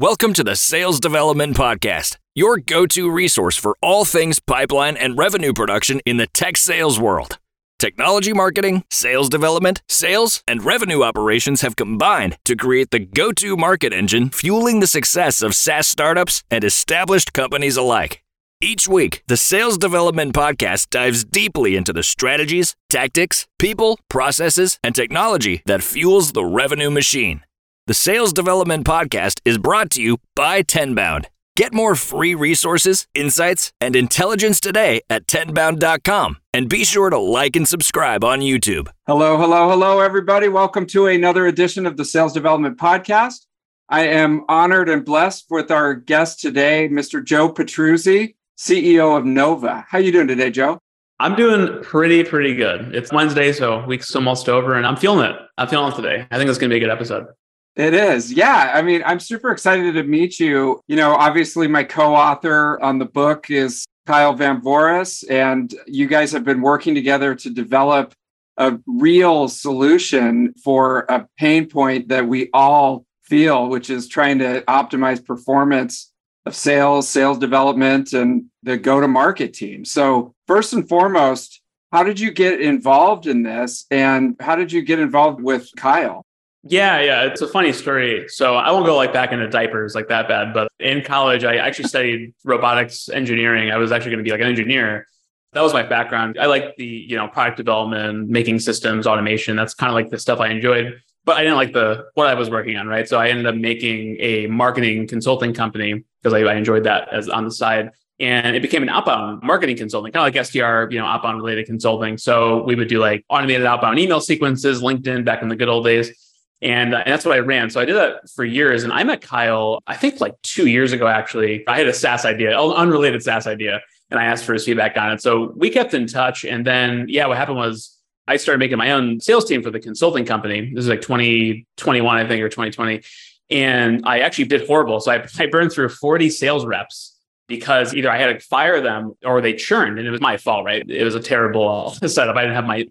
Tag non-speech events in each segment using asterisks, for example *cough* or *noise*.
Welcome to the Sales Development Podcast, your go to resource for all things pipeline and revenue production in the tech sales world. Technology marketing, sales development, sales, and revenue operations have combined to create the go to market engine fueling the success of SaaS startups and established companies alike. Each week, the Sales Development Podcast dives deeply into the strategies, tactics, people, processes, and technology that fuels the revenue machine. The Sales Development Podcast is brought to you by Tenbound. Get more free resources, insights, and intelligence today at tenbound.com. And be sure to like and subscribe on YouTube. Hello, hello, hello, everybody. Welcome to another edition of the Sales Development Podcast. I am honored and blessed with our guest today, Mr. Joe Petruzzi, CEO of Novah. How you doing today, Joe? I'm doing pretty, pretty good. It's Wednesday, so week's almost over, and I'm feeling it. I'm feeling it today. I think it's going to be a good episode. It is. Yeah. I mean, I'm super excited to meet you. You know, obviously, my co author on the book is Kyle Vamvouris, and you guys have been working together to develop a real solution for a pain point that we all feel, which is trying to optimize performance of sales, sales development, and the go to market team. So, first and foremost, how did you get involved in this? And how did you get involved with Kyle? Yeah, yeah, it's a funny story. So I won't go like back into diapers like that bad, but in college I actually studied robotics engineering. I was actually going to be like an engineer. That was my background. I like the, you know, product development, making systems, automation. That's kind of like the stuff I enjoyed, but I didn't like the what I was working on, right? So I ended up making a marketing consulting company because I, I enjoyed that as on the side and it became an outbound marketing consulting, kind of like SDR, you know, outbound related consulting. So we would do like automated outbound email sequences, LinkedIn back in the good old days. And, uh, and that's what I ran. So I did that for years. And I met Kyle, I think like two years ago, actually. I had a SaaS idea, unrelated SaaS idea, and I asked for his feedback on it. So we kept in touch. And then, yeah, what happened was I started making my own sales team for the consulting company. This is like 2021, I think, or 2020. And I actually did horrible. So I, I burned through 40 sales reps because either I had to fire them or they churned and it was my fault, right? It was a terrible *laughs* setup. I didn't have my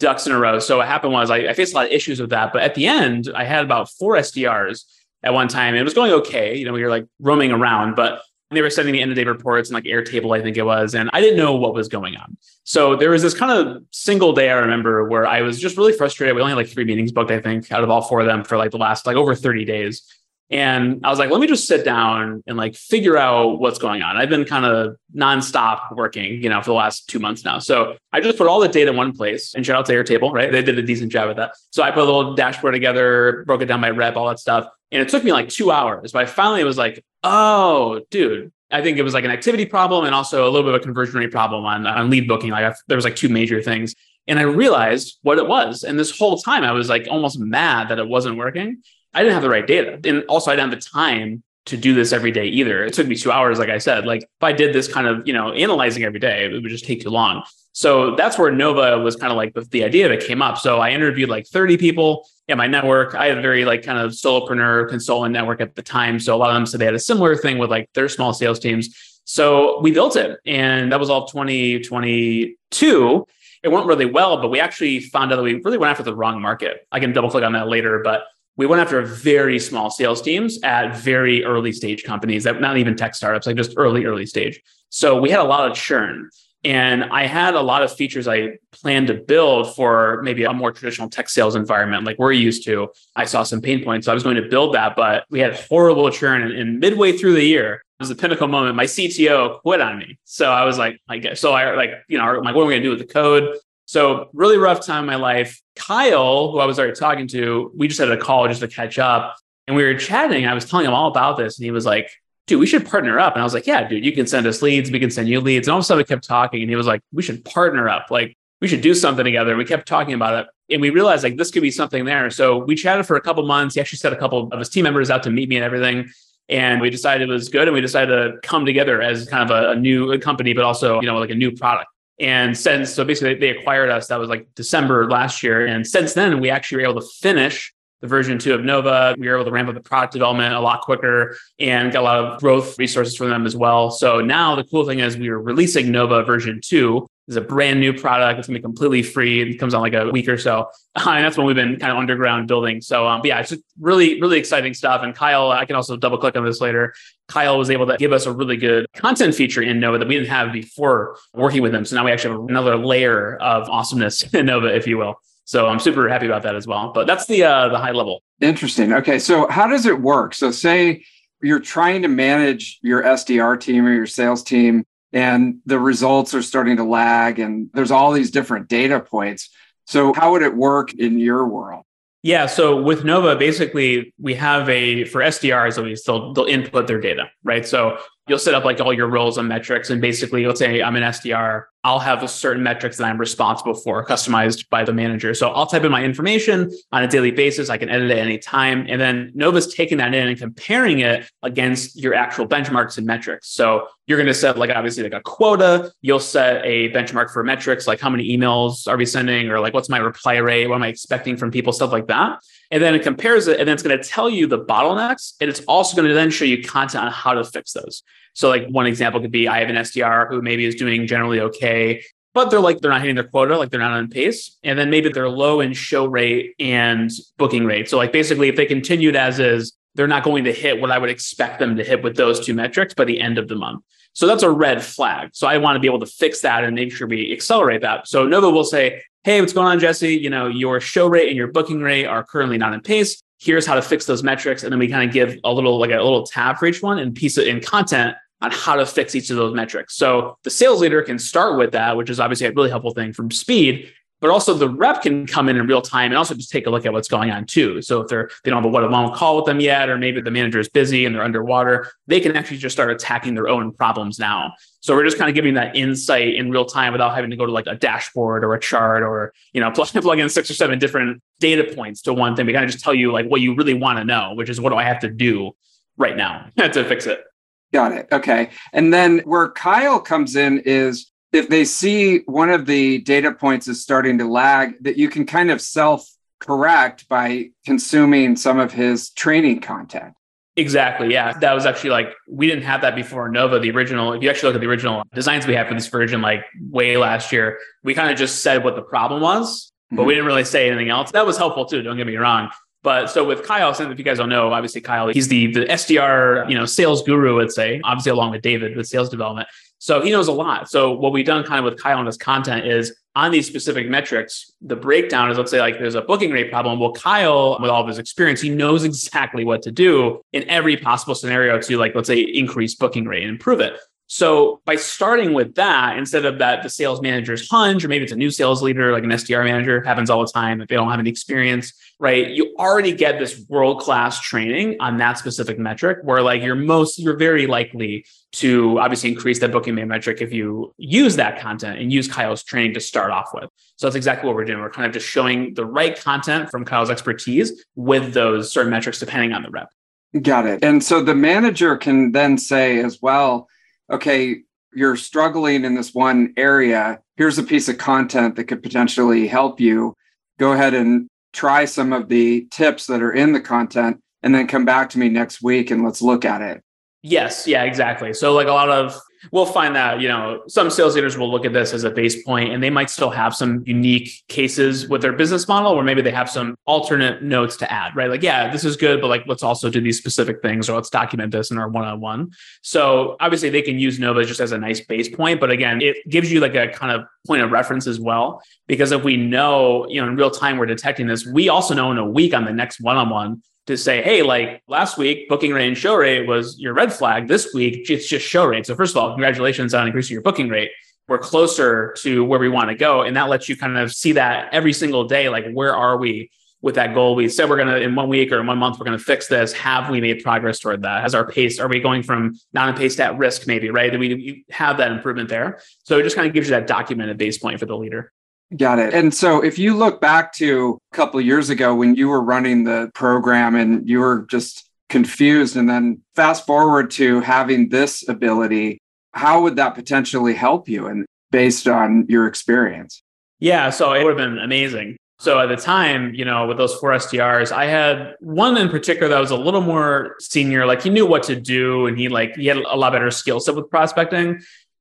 ducks in a row. So what happened was I, I, faced a lot of issues with that. But at the end, I had about four SDRs at one time. And it was going okay. You know, we were like roaming around, but they were sending me end of day reports and like Airtable, I think it was. And I didn't know what was going on. So there was this kind of single day I remember where I was just really frustrated. We only had like three meetings booked, I think, out of all four of them for like the last like over 30 days. And I was like, let me just sit down and like figure out what's going on. I've been kind of nonstop working, you know, for the last two months now. So I just put all the data in one place and shout out to Airtable, right? They did a decent job with that. So I put a little dashboard together, broke it down by rep, all that stuff. And it took me like two hours, but I finally was like, oh, dude, I think it was like an activity problem and also a little bit of a conversion rate problem on, on lead booking. Like I, there was like two major things. And I realized what it was. And this whole time I was like almost mad that it wasn't working. I didn't have the right data. And also I didn't have the time to do this every day either. It took me two hours, like I said. Like if I did this kind of, you know, analyzing every day, it would just take too long. So that's where Novah was kind of like the, the idea that came up. So I interviewed like 30 people in my network. I had a very like kind of solopreneur consultant network at the time. So a lot of them said they had a similar thing with like their small sales teams. So we built it and that was all 2022. It went really well, but we actually found out that we really went after the wrong market. I can double click on that later, but we went after very small sales teams at very early stage companies that not even tech startups, like just early, early stage. So we had a lot of churn. And I had a lot of features I planned to build for maybe a more traditional tech sales environment like we're used to. I saw some pain points. So I was going to build that, but we had horrible churn. And, and midway through the year, it was the pinnacle moment. My CTO quit on me. So I was like, I guess, so I like, you know, like, what are we going to do with the code? So really rough time in my life. Kyle, who I was already talking to, we just had a call just to catch up. And we were chatting. I was telling him all about this. And he was like, dude, we should partner up. And I was like, yeah, dude, you can send us leads. We can send you leads. And all of a sudden we kept talking. And he was like, we should partner up. Like we should do something together. And we kept talking about it. And we realized like this could be something there. So we chatted for a couple months. He actually sent a couple of his team members out to meet me and everything. And we decided it was good. And we decided to come together as kind of a, a new company, but also, you know, like a new product. And since, so basically they acquired us, that was like December last year. And since then, we actually were able to finish the version two of Novah. We were able to ramp up the product development a lot quicker and got a lot of growth resources from them as well. So now the cool thing is we are releasing Novah version two. It's a brand new product. It's gonna be completely free. It comes out like a week or so, *laughs* and that's when we've been kind of underground building. So, um, yeah, it's really, really exciting stuff. And Kyle, I can also double click on this later. Kyle was able to give us a really good content feature in Novah that we didn't have before working with them. So now we actually have another layer of awesomeness *laughs* in Novah, if you will. So I'm super happy about that as well. But that's the uh, the high level. Interesting. Okay, so how does it work? So say you're trying to manage your SDR team or your sales team, and the results are starting to lag, and there's all these different data points. So how would it work in your world? Yeah. So with Novah, basically, we have a for SDRs at least they'll they'll input their data, right? So you'll set up like all your roles and metrics, and basically you'll say I'm an SDR. I'll have a certain metrics that I'm responsible for, customized by the manager. So I'll type in my information on a daily basis. I can edit it any time, and then Novah's taking that in and comparing it against your actual benchmarks and metrics. So you're going to set like obviously like a quota. You'll set a benchmark for metrics, like how many emails are we sending, or like what's my reply rate, what am I expecting from people, stuff like that. And then it compares it, and then it's going to tell you the bottlenecks, and it's also going to then show you content on how to fix those. So, like one example could be I have an SDR who maybe is doing generally okay, but they're like they're not hitting their quota, like they're not on pace. And then maybe they're low in show rate and booking rate. So, like basically, if they continued as is, they're not going to hit what I would expect them to hit with those two metrics by the end of the month. So that's a red flag. So I want to be able to fix that and make sure we accelerate that. So Novah will say, Hey, what's going on, Jesse? You know, your show rate and your booking rate are currently not in pace here's how to fix those metrics. And then we kind of give a little, like a little tab for each one and piece it in content on how to fix each of those metrics. So the sales leader can start with that, which is obviously a really helpful thing from speed, but also the rep can come in in real time and also just take a look at what's going on too. So if they're they don't have a one-on-one call with them yet, or maybe the manager is busy and they're underwater, they can actually just start attacking their own problems now. So we're just kind of giving that insight in real time without having to go to like a dashboard or a chart or you know *laughs* plug, plug in six or seven different data points to one thing. We kind of just tell you like what you really want to know, which is what do I have to do right now *laughs* to fix it. Got it. Okay. And then where Kyle comes in is if they see one of the data points is starting to lag, that you can kind of self correct by consuming some of his training content. Exactly. Yeah. That was actually like, we didn't have that before Novah, the original. If you actually look at the original designs we had for this version, like way last year, we kind of just said what the problem was, but mm-hmm. we didn't really say anything else. That was helpful too. Don't get me wrong. But so with Kyle, if you guys don't know, obviously Kyle, he's the the SDR, you know, sales guru, I would say, obviously along with David with sales development. So he knows a lot. So what we've done kind of with Kyle and his content is on these specific metrics, the breakdown is let's say like there's a booking rate problem. Well, Kyle, with all of his experience, he knows *laughs* exactly what to do in every possible scenario to like, let's say, increase booking rate and improve it. So by starting with that, instead of that, the sales manager's hunch, or maybe it's a new sales leader, like an SDR manager, happens all the time if they don't have any experience, right? You already get this world class training on that specific metric, where like you're most, you're very likely to obviously increase that booking metric if you use that content and use Kyle's training to start off with. So that's exactly what we're doing. We're kind of just showing the right content from Kyle's expertise with those certain metrics depending on the rep. Got it. And so the manager can then say as well okay, you're struggling in this one area. Here's a piece of content that could potentially help you. Go ahead and try some of the tips that are in the content and then come back to me next week and let's look at it. Yes, yeah, exactly. So like a lot of we'll find that, you know, some sales leaders will look at this as a base point and they might still have some unique cases with their business model or maybe they have some alternate notes to add, right? Like, yeah, this is good, but like let's also do these specific things or let's document this in our one-on-one. So obviously they can use Novah just as a nice base point, but again, it gives you like a kind of point of reference as well. Because if we know, you know, in real time we're detecting this, we also know in a week on the next one-on-one to say, hey, like last week, booking rate and show rate was your red flag. This week, it's just show rate. So, first of all, congratulations on increasing your booking rate. We're closer to where we want to go. And that lets you kind of see that every single day. Like, where are we with that goal? We said we're going to, in one week or in one month, we're going to fix this. Have we made progress toward that? Has our pace, are we going from non pace at risk, maybe, right? Do we have that improvement there? So, it just kind of gives you that documented base point for the leader. Got it. And so if you look back to a couple years ago when you were running the program and you were just confused and then fast forward to having this ability, how would that potentially help you and based on your experience? Yeah, so it would have been amazing. So at the time, you know, with those four SDRs, I had one in particular that was a little more senior. Like he knew what to do, and he like he had a lot better skill set with prospecting.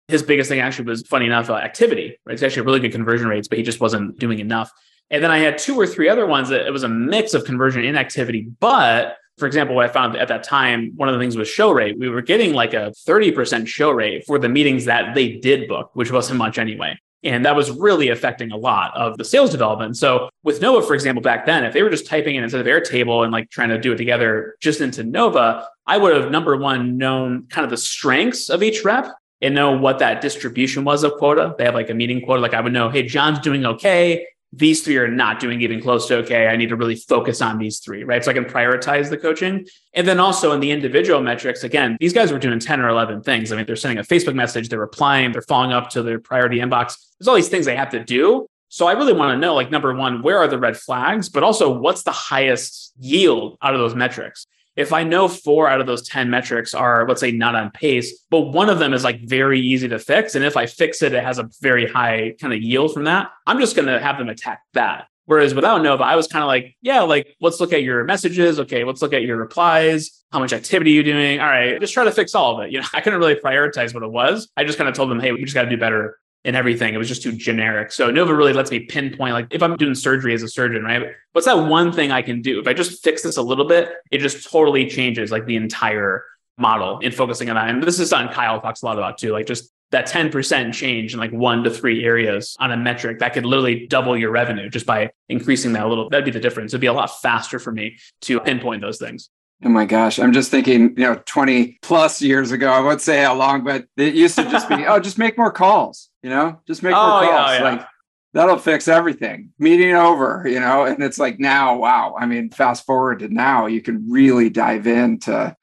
His biggest thing actually was funny enough, uh, activity. Right, it's actually really good conversion rates, but he just wasn't doing enough. And then I had two or three other ones that it was a mix of conversion and activity. But for example, what I found at that time, one of the things was show rate. We were getting like a 30% show rate for the meetings that they did book, which wasn't much anyway. And that was really affecting a lot of the sales development. So with Novah, for example, back then, if they were just typing in instead of Airtable and like trying to do it together just into Novah, I would have number one known kind of the strengths of each rep and know what that distribution was of quota. They have like a meeting quota. Like I would know, hey, John's doing okay these three are not doing even close to okay. I need to really focus on these three, right? So I can prioritize the coaching. And then also in the individual metrics, again, these guys were doing 10 or 11 things. I mean, they're sending a Facebook message, they're replying, they're following up to their priority inbox. There's all these things they have to do. So I really want to know, like, number one, where are the red flags, but also what's the highest yield out of those metrics? If I know four out of those 10 metrics are, let's say, not on pace, but one of them is like very easy to fix. And if I fix it, it has a very high kind of yield from that, I'm just going to have them attack that. Whereas without Novah, I was kind of like, yeah, like let's look at your messages. Okay, let's look at your replies. How much activity you doing? All right, just try to fix all of it. You know, *laughs* I couldn't really prioritize what it was. I just kind of told them, hey, we just got to do better and everything. It was just too generic. So Novah really lets me pinpoint, like if I'm doing surgery as a surgeon, right? What's that one thing I can do? If I just fix this a little bit, it just totally changes like the entire model in focusing on that. And this is something Kyle talks a lot about too, like just that 10% change in like one to three areas on a metric that could literally double your revenue just by increasing that a little. That'd be the difference. It'd be a lot faster for me to pinpoint those things. Oh my gosh. I'm just thinking, you know, 20 plus years ago, I won't say how long, but it used to just be, *laughs* oh, just make more calls, you know, just make oh, more calls. Yeah, yeah. Like that'll fix everything. Meeting over, you know, and it's like now, wow. I mean, fast forward to now, you can really dive into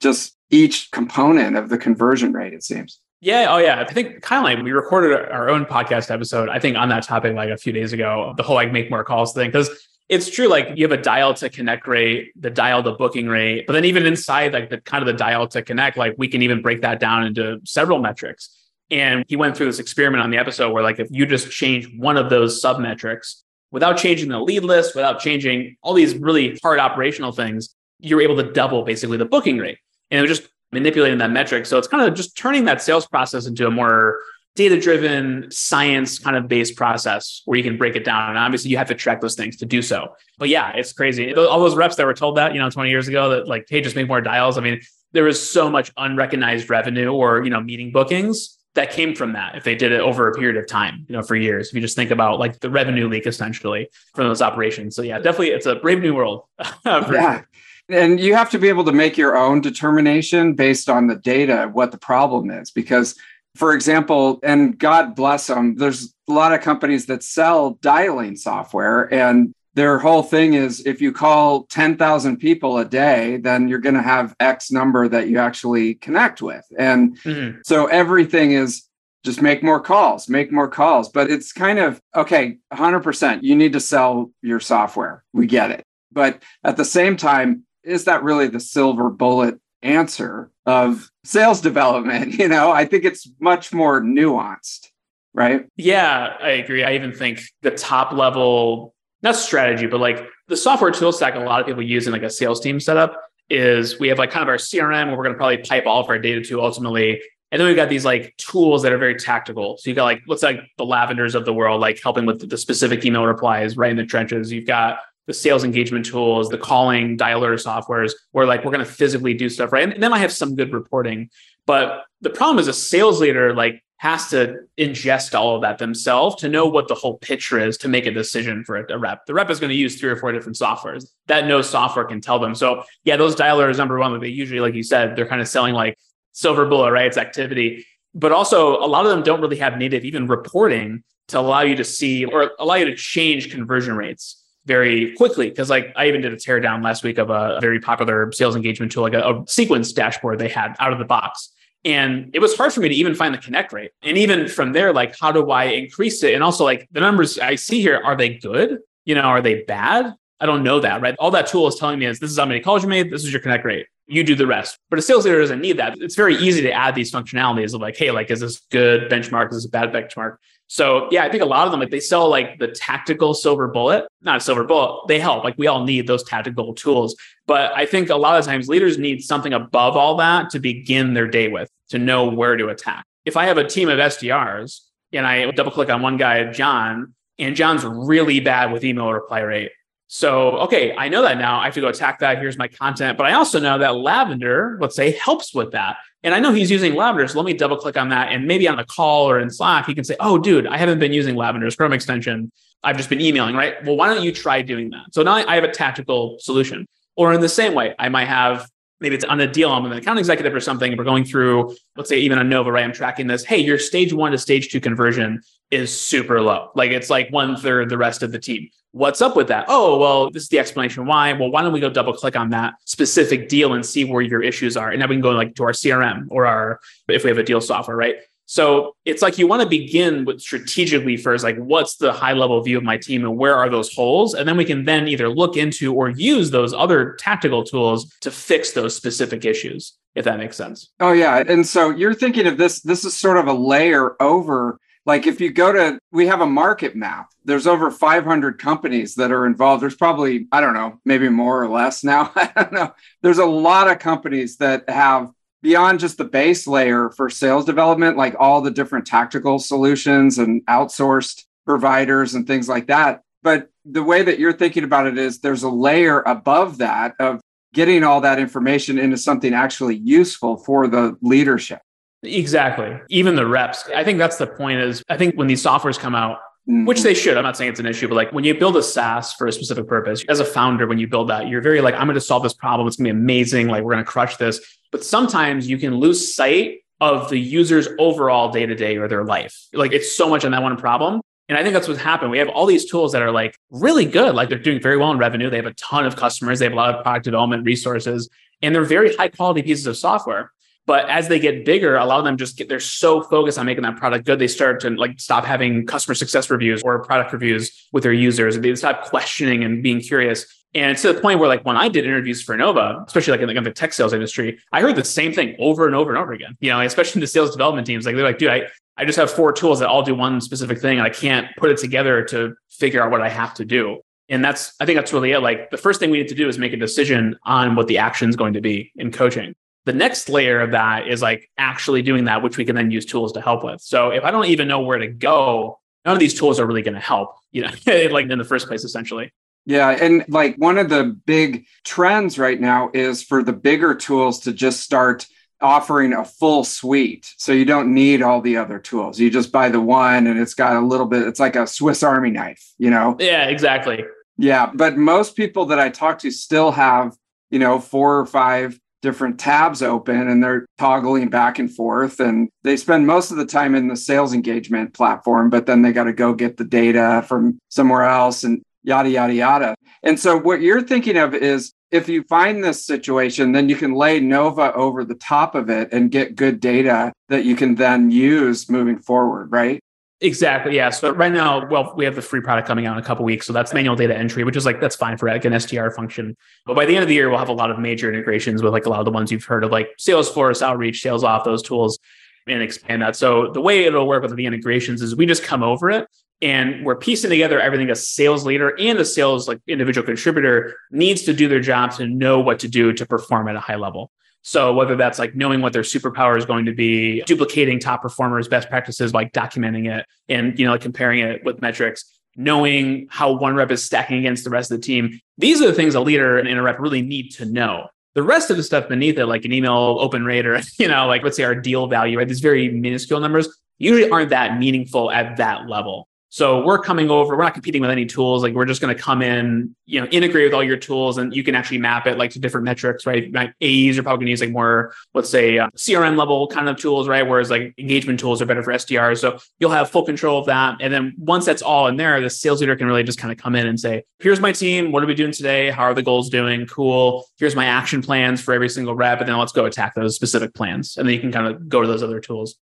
just each component of the conversion rate, it seems. Yeah. Oh, yeah. I think I, we recorded our own podcast episode, I think on that topic like a few days ago, the whole like make more calls thing. Cause it's true like you have a dial to connect rate the dial to booking rate but then even inside like the kind of the dial to connect like we can even break that down into several metrics. And he went through this experiment on the episode where like if you just change one of those sub metrics without changing the lead list without changing all these really hard operational things you're able to double basically the booking rate. And it was just manipulating that metric. So it's kind of just turning that sales process into a more data driven science kind of based process where you can break it down. And obviously you have to track those things to do so. But yeah, it's crazy. All those reps that were told that, you know, 20 years ago that like, hey, just make more dials. I mean, there was so much unrecognized revenue or, you know, meeting bookings that came from that if they did it over a period of time, you know, for years. If you just think about like the revenue leak essentially from those operations. So yeah, definitely it's a brave new world. *laughs* yeah. And you have to be able to make your own determination based on the data, what the problem is, because for example, and God bless them, there's a lot of companies that sell dialing software and their whole thing is if you call 10,000 people a day, then you're going to have X number that you actually connect with. And mm-hmm. so everything is just make more calls, make more calls. But it's kind of okay, 100%. You need to sell your software. We get it. But at the same time, is that really the silver bullet answer of sales development. *laughs* You know, I think it's much more nuanced, right? Yeah, I agree. I even think the top level, not strategy, but like the software tool stack a lot of people use in like a sales team setup is we have like kind of our CRM where we're going to probably pipe all of our data to ultimately. And then we've got these like tools that are very tactical. So you got like, what's like the lavenders of the world, like helping with the specific email replies right in the trenches. You've got the sales engagement tools, the calling dialer softwares, where like we're going to physically do stuff, right? And then I have some good reporting. But the problem is a sales leader like has to ingest all of that themselves to know what the whole picture is to make a decision for a rep. The rep is going to use three or four different softwares that no software can tell them. So yeah, those dialers, number one, they usually, like you said, they're kind of selling like silver bullet, right? It's activity. But also a lot of them don't really have native even reporting to allow you to see or allow you to change conversion rates very quickly because like I even did a teardown last week of a very popular sales engagement tool, like a, a, sequence dashboard they had out of the box. And it was hard for me to even find the connect rate. And even from there, like how do I increase it? And also like the numbers I see here, are they good? You know, are they bad? I don't know that, right? All that tool is telling me is this is how many calls you made, this is your connect rate. you do the rest. But a sales leader doesn't need that. It's very easy to add these functionalities of like, hey, like, is this good benchmark? Is this a bad benchmark? So yeah, I think a lot of them, like they sell like the tactical silver bullet, not a silver bullet, they help. Like we all need those tactical tools. But I think a lot of times leaders need something above all that to begin their day with, to know where to attack. If I have a team of SDRs and I double click on one guy, John, and John's really bad with email reply rate. So, okay, I know that now. I have to go attack that. Here's my content. But I also know that Lavender, let's say, helps with that. And I know he's using Lavender. So let me double click on that. And maybe on the call or in Slack, he can say, oh, dude, I haven't been using Lavender's Chrome extension. I've just been emailing, right? Well, why don't you try doing that? So now I have a tactical solution. Or in the same way, I might have maybe it's on a deal. I'm an account executive or something. We're going through, let's say, even on Novah, right? I'm tracking this. Hey, your stage one to stage two conversion is super low. Like it's like one third the rest of the team. What's up with that? Oh, well, this is the explanation why. Well, why don't we go double click on that specific deal and see where your issues are? And now we can go like to our CRM or our, if we have a deal software, right? So it's like you want to begin with strategically first, like what's the high level view of my team and where are those holes? And then we can then either look into or use those other tactical tools to fix those specific issues, if that makes sense. Oh, yeah. And so you're thinking of this, this is sort of a layer over. Like if you go to, we have a market map. There's over 500 companies that are involved. There's probably, I don't know, maybe more or less now. *laughs* I don't know. There's a lot of companies that have beyond just the base layer for sales development, like all the different tactical solutions and outsourced providers and things like that. But the way that you're thinking about it is there's a layer above that of getting all that information into something actually useful for the leadership. Exactly. Even the reps. I think that's the point is I think when these softwares come out. Which mm-hmm. they should, I'm not saying it's an issue, but like when you build a SaaS for a specific purpose, as a founder, when you build that, you're very like, I'm going to solve this problem. It's going to be amazing. Like we're going to crush this. But sometimes you can lose sight of the user's overall day to day or their life. Like it's so much on that one problem. And I think that's what's happened. We have all these tools that are like really good. Like they're doing very well in revenue. They have a ton of customers. They have a lot of product development resources and they're very high quality pieces of software. But as they get bigger, a lot of them just get, they're so focused on making that product good. They start to like stop having customer success reviews or product reviews with their users. They stop questioning and being curious. And it's to the point where, like, when I did interviews for Novah, especially like in, like the tech sales industry, I heard the same thing over and over and over again. You know, especially in the sales development teams. Like, they're like, dude, I, I just have four tools that all do one specific thing, and I can't put it together to figure out what I have to do. And that's, I think that's really it. Like, the first thing we need to do is make a decision on what the action is going to be in coaching. The next layer of that is like actually doing that, which we can then use tools to help with. So if I don't even know where to go, none of these tools are really going to help, you know, *laughs* like in the first place, essentially. Yeah. And like one of the big trends right now is for the bigger tools to just start offering a full suite. So you don't need all the other tools. You just buy the one and it's got a little bit, it's like a Swiss Army knife, you know? Yeah, exactly. Yeah. But most people that I talk to still have, you know, four or five different tabs open and they're toggling back and forth and they spend most of the time in the sales engagement platform but then they got to go get the data from somewhere else and yada, yada, yada. And so what you're thinking of is if you find this situation, then you can lay Novah over the top of it and get good data that you can then use moving forward, right? Exactly. Yeah. So right now, well, we have the free product coming out in a couple weeks. So that's manual data entry, which is like that's fine for like an SDR function. But by the end of the year, we'll have a lot of major integrations with like a lot of the ones you've heard of, like Salesforce, Outreach, SalesLoft, those tools, and expand that. So the way it'll work with the integrations is we just come over it and we're piecing together everything a sales leader and a sales like individual contributor needs to do their job to know what to do to perform at a high level so whether that's like knowing what their superpower is going to be duplicating top performers best practices like documenting it and you know like comparing it with metrics knowing how one rep is stacking against the rest of the team these are the things a leader and a rep really need to know. The rest of the stuff beneath it like an email open rate or *laughs* you know like let's say our deal value right these very minuscule numbers usually aren't that meaningful at that level so we're coming over, we're not competing with any tools. Like we're just going to come in, you know, integrate with all your tools and you can actually map it like to different metrics, right? My AEs are probably going to use like more, let's say uh, CRM level kind of tools, right? Whereas like engagement tools are better for SDRs. So you'll have full control of that. And then once that's all in there, the sales leader can really just kind of come in and say, here's my team. What are we doing today? How are the goals doing? Cool. Here's my action plans for every single rep. And then let's go attack those specific plans. And then you can kind of go to those other tools.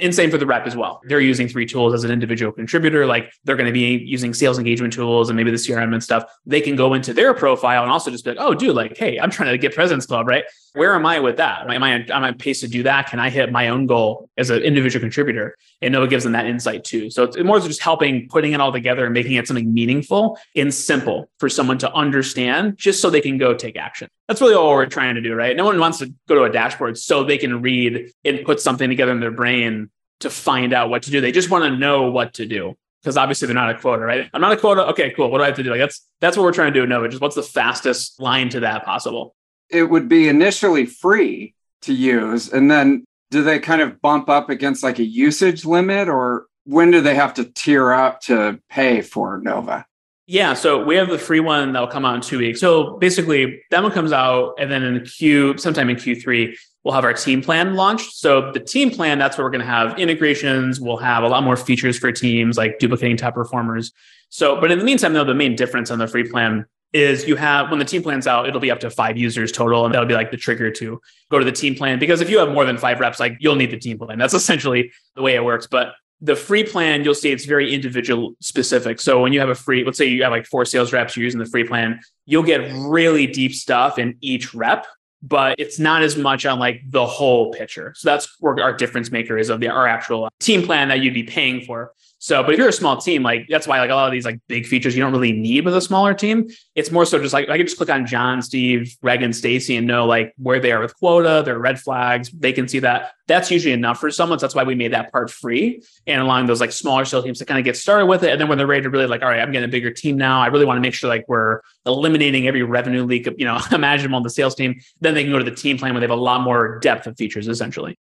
And same for the rep as well. They're using three tools as an individual contributor. Like they're going to be using sales engagement tools and maybe the CRM and stuff. They can go into their profile and also just be like, oh, dude, like, hey, I'm trying to get President's Club, right? Where am I with that? Am I am I pace to do that? Can I hit my own goal as an individual contributor? And Novah gives them that insight too. So it's more just helping putting it all together and making it something meaningful and simple for someone to understand, just so they can go take action. That's really all we're trying to do, right? No one wants to go to a dashboard so they can read and put something together in their brain to find out what to do. They just want to know what to do because obviously they're not a quota, right? I'm not a quota. Okay, cool. What do I have to do? Like that's that's what we're trying to do. No, just what's the fastest line to that possible? It would be initially free to use, and then do they kind of bump up against like a usage limit, or when do they have to tier up to pay for Novah? Yeah, so we have the free one that'll come out in two weeks. So basically, that one comes out, and then in Q, sometime in Q3, we'll have our team plan launched. So the team plan, that's where we're going to have integrations. We'll have a lot more features for teams like duplicating top performers. So, but in the meantime, though, the main difference on the free plan is you have when the team plan's out, it'll be up to five users total, and that'll be like the trigger to go to the team plan. Because if you have more than five reps, like you'll need the team plan. That's *laughs* essentially the way it works. But the free plan, you'll see it's very individual specific. So when you have a free, let's say you have like four sales reps, you're using the free plan, you'll get really deep stuff in each rep, but it's not as much on like the whole picture. So that's where our difference maker is of the our actual team plan that you'd be paying for. So, but if you're a small team, like that's why like a lot of these like big features you don't really need with a smaller team. It's more so just like I can just click on John, Steve, Greg, and Stacy and know like where they are with quota, their red flags. They can see that. That's usually enough for someone. So that's why we made that part free and allowing those like smaller sales teams to kind of get started with it. And then when they're ready to really like, all right, I'm getting a bigger team now. I really want to make sure like we're eliminating every revenue leak, you know, *laughs* imaginable on the sales team. Then they can go to the team plan where they have a lot more depth of features essentially.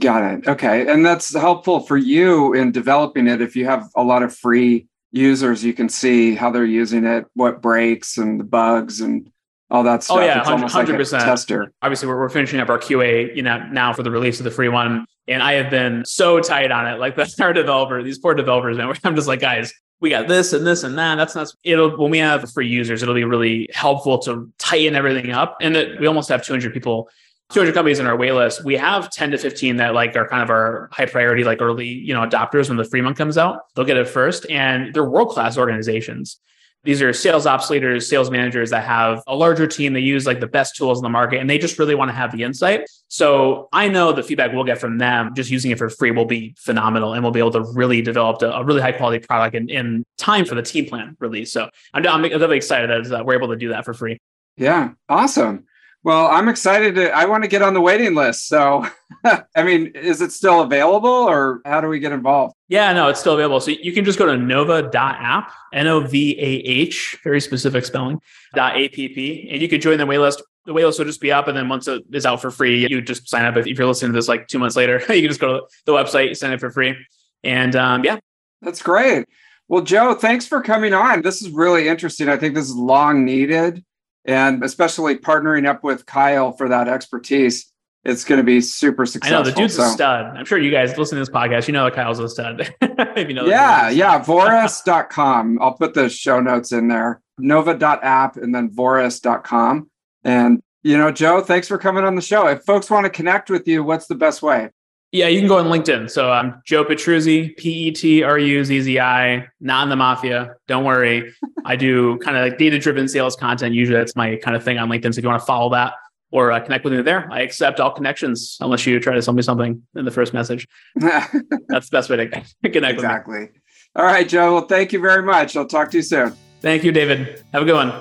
Got it. Okay. And that's helpful for you in developing it. If you have a lot of free users, you can see how they're using it, what breaks and the bugs and all that oh, stuff. Oh yeah, it's 100%, like tester. Obviously, we're, we're finishing up our QA, you know, now for the release of the free one, and I have been so tight on it. Like the *laughs* our developer, these poor developers, man. *laughs* I'm just like, guys, we got this and this and that. That's not. It'll when we have free users, it'll be really helpful to tighten everything up. And that we almost have 200 people 200 companies in our waitlist, we have 10 to 15 that like are kind of our high priority, like early, you know, adopters when the free month comes out. They'll get it first, and they're world class organizations. These are sales ops leaders, sales managers that have a larger team. They use like the best tools in the market, and they just really want to have the insight. So I know the feedback we'll get from them, just using it for free, will be phenomenal, and we'll be able to really develop a, a really high quality product in, in, time for the team plan release. So I'm, I'm really excited that we're able to do that for free. Yeah, awesome. Well, I'm excited to, I want to get on the waiting list. So, *laughs* I mean, is it still available or how do we get involved? Yeah, no, it's still available. So you can just go to novah.app, N O V A H, very specific spelling, dot app, and you could join the waitlist. The waitlist will just be up. And then once it is out for free, you just sign up. If you're listening to this like two months later, *laughs* you can just go to the website, sign up for free. And um, yeah. That's great. Well, Joe, thanks for coming on. This is really interesting. I think this is long needed and especially partnering up with Kyle for that expertise, it's going to be super successful. I know the dude's so. a stud. I'm sure you guys listening to this podcast, you know that Kyle's a stud. *laughs* you know yeah, yeah. *laughs* Vouris.com. I'll put the show notes in there. Novah.app and then Vouris.com. And you know, Joe, thanks for coming on the show. If folks want to connect with you, what's the best way? Yeah, you can go on LinkedIn. So I'm Joe Petruzzi, P E T R U Z Z I, not in the mafia. Don't worry. *laughs* I do kind of like data driven sales content. Usually that's my kind of thing on LinkedIn. So if you want to follow that or uh, connect with me there, I accept all connections unless you try to sell me something in the first message. *laughs* that's the best way to connect exactly. All right, Joe. Well, thank you very much. I'll talk to you soon. Thank you, David. Have a good one.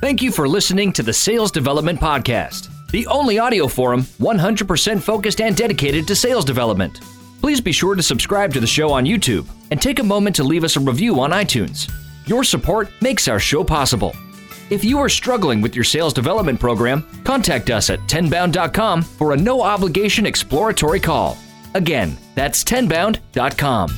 Thank you for listening to the Sales Development Podcast the only audio forum 100% focused and dedicated to sales development. Please be sure to subscribe to the show on YouTube and take a moment to leave us a review on iTunes. Your support makes our show possible. If you are struggling with your sales development program, contact us at tenbound.com for a no obligation exploratory call. Again, that's tenbound.com.